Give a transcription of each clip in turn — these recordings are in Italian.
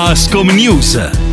Ascom News.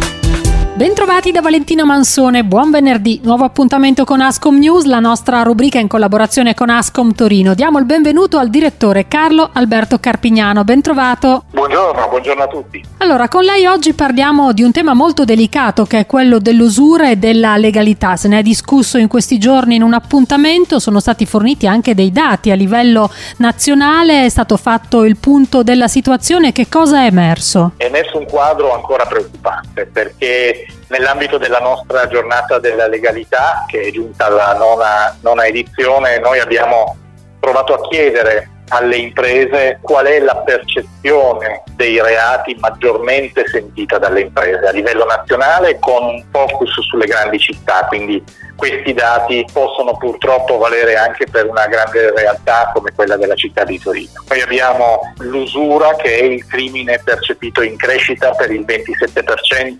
Bentrovati da Valentina Mansone, buon venerdì, nuovo appuntamento con Ascom News, la nostra rubrica in collaborazione con Ascom Torino. Diamo il benvenuto al direttore Carlo Alberto Carpignano, bentrovato. Buongiorno, buongiorno a tutti. Allora, con lei oggi parliamo di un tema molto delicato che è quello dell'usura e della legalità. Se ne è discusso in questi giorni in un appuntamento, sono stati forniti anche dei dati a livello nazionale, è stato fatto il punto della situazione, che cosa è emerso? È emerso un quadro ancora preoccupante perché Nell'ambito della nostra giornata della legalità, che è giunta alla nona, nona edizione, noi abbiamo provato a chiedere alle imprese qual è la percezione dei reati maggiormente sentita dalle imprese a livello nazionale con un focus sulle grandi città, quindi questi dati possono purtroppo valere anche per una grande realtà come quella della città di Torino. Poi abbiamo l'usura che è il crimine percepito in crescita per il 27%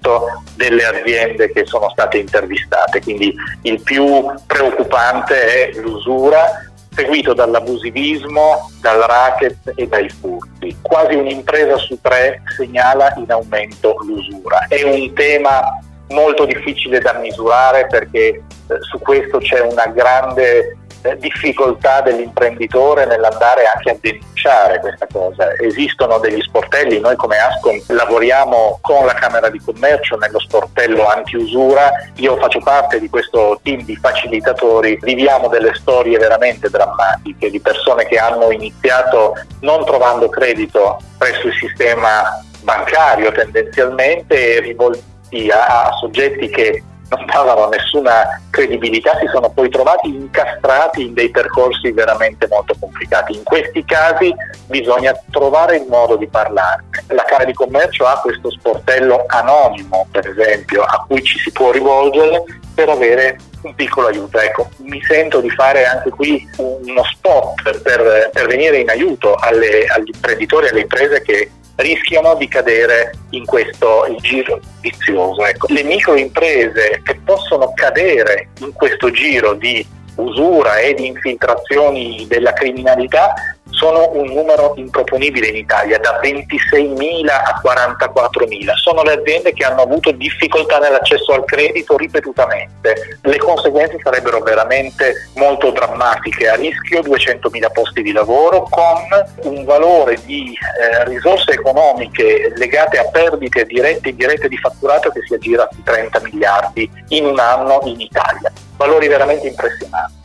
delle aziende che sono state intervistate, quindi il più preoccupante è l'usura seguito dall'abusivismo, dal racket e dai furti. Quasi un'impresa su tre segnala in aumento l'usura. È un tema molto difficile da misurare perché eh, su questo c'è una grande difficoltà dell'imprenditore nell'andare anche a denunciare questa cosa. Esistono degli sportelli, noi come Ascom lavoriamo con la Camera di Commercio nello sportello anti-usura, io faccio parte di questo team di facilitatori, viviamo delle storie veramente drammatiche di persone che hanno iniziato non trovando credito presso il sistema bancario tendenzialmente e rivolti a, a soggetti che non davano nessuna credibilità, si sono poi trovati incastrati in dei percorsi veramente molto complicati. In questi casi bisogna trovare il modo di parlarne. La Camera di Commercio ha questo sportello anonimo, per esempio, a cui ci si può rivolgere per avere un piccolo aiuto. Ecco, mi sento di fare anche qui uno spot per, per venire in aiuto alle, agli imprenditori alle imprese che rischiano di cadere in questo giro vizioso. Ecco. Le microimprese che possono cadere in questo giro di usura e di infiltrazioni della criminalità sono un numero improponibile in Italia, da 26.000 a 44.000. Sono le aziende che hanno avuto difficoltà nell'accesso al credito ripetutamente. Le conseguenze sarebbero veramente molto drammatiche, a rischio 200.000 posti di lavoro con un valore di eh, risorse economiche legate a perdite dirette e indirette di fatturato che si aggira su 30 miliardi in un anno in Italia. Valori veramente impressionanti.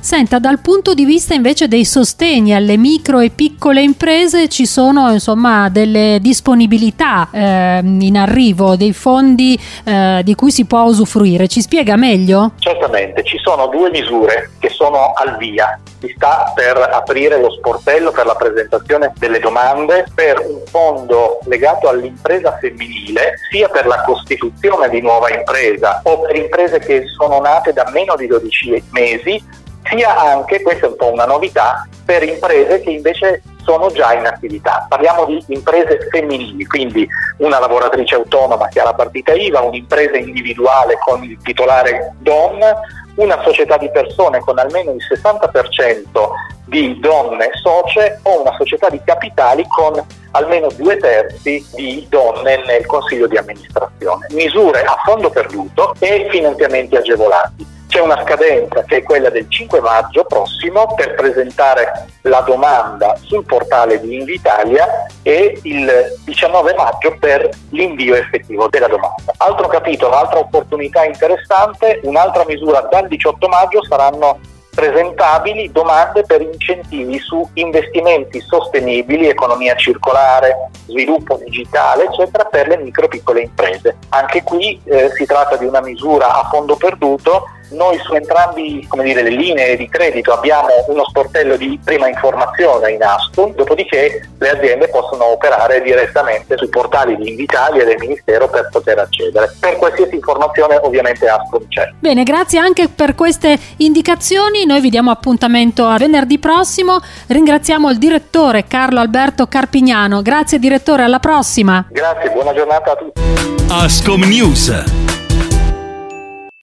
Senta, dal punto di vista invece dei sostegni alle micro e piccole imprese ci sono insomma delle disponibilità eh, in arrivo, dei fondi eh, di cui si può usufruire. Ci spiega meglio? Certamente, ci sono due misure che sono al via. Si sta per aprire lo sportello per la presentazione delle domande per un fondo legato all'impresa femminile, sia per la costituzione di nuova impresa o per imprese che sono nate da meno di 12 mesi sia anche, questa è un po' una novità, per imprese che invece sono già in attività. Parliamo di imprese femminili, quindi una lavoratrice autonoma che ha la partita IVA, un'impresa individuale con il titolare donna, una società di persone con almeno il 60% di donne socie o una società di capitali con almeno due terzi di donne nel consiglio di amministrazione. Misure a fondo perduto e finanziamenti agevolati. C'è una scadenza che è quella del 5 maggio prossimo per presentare la domanda sul portale di Invitalia e il 19 maggio per l'invio effettivo della domanda. Altro capitolo, altra opportunità interessante, un'altra misura dal 18 maggio saranno presentabili domande per incentivi su investimenti sostenibili, economia circolare, sviluppo digitale, eccetera, per le micro e piccole imprese. Anche qui eh, si tratta di una misura a fondo perduto noi su entrambi dire, le linee di credito abbiamo uno sportello di prima informazione in ASTU, dopodiché le aziende possono operare direttamente sui portali di Invitalia e del Ministero per poter accedere. Per qualsiasi informazione ovviamente ASTU c'è. Bene, grazie anche per queste indicazioni. Noi vi diamo appuntamento a venerdì prossimo. Ringraziamo il direttore Carlo Alberto Carpignano. Grazie direttore, alla prossima. Grazie, buona giornata a tutti. Ascom News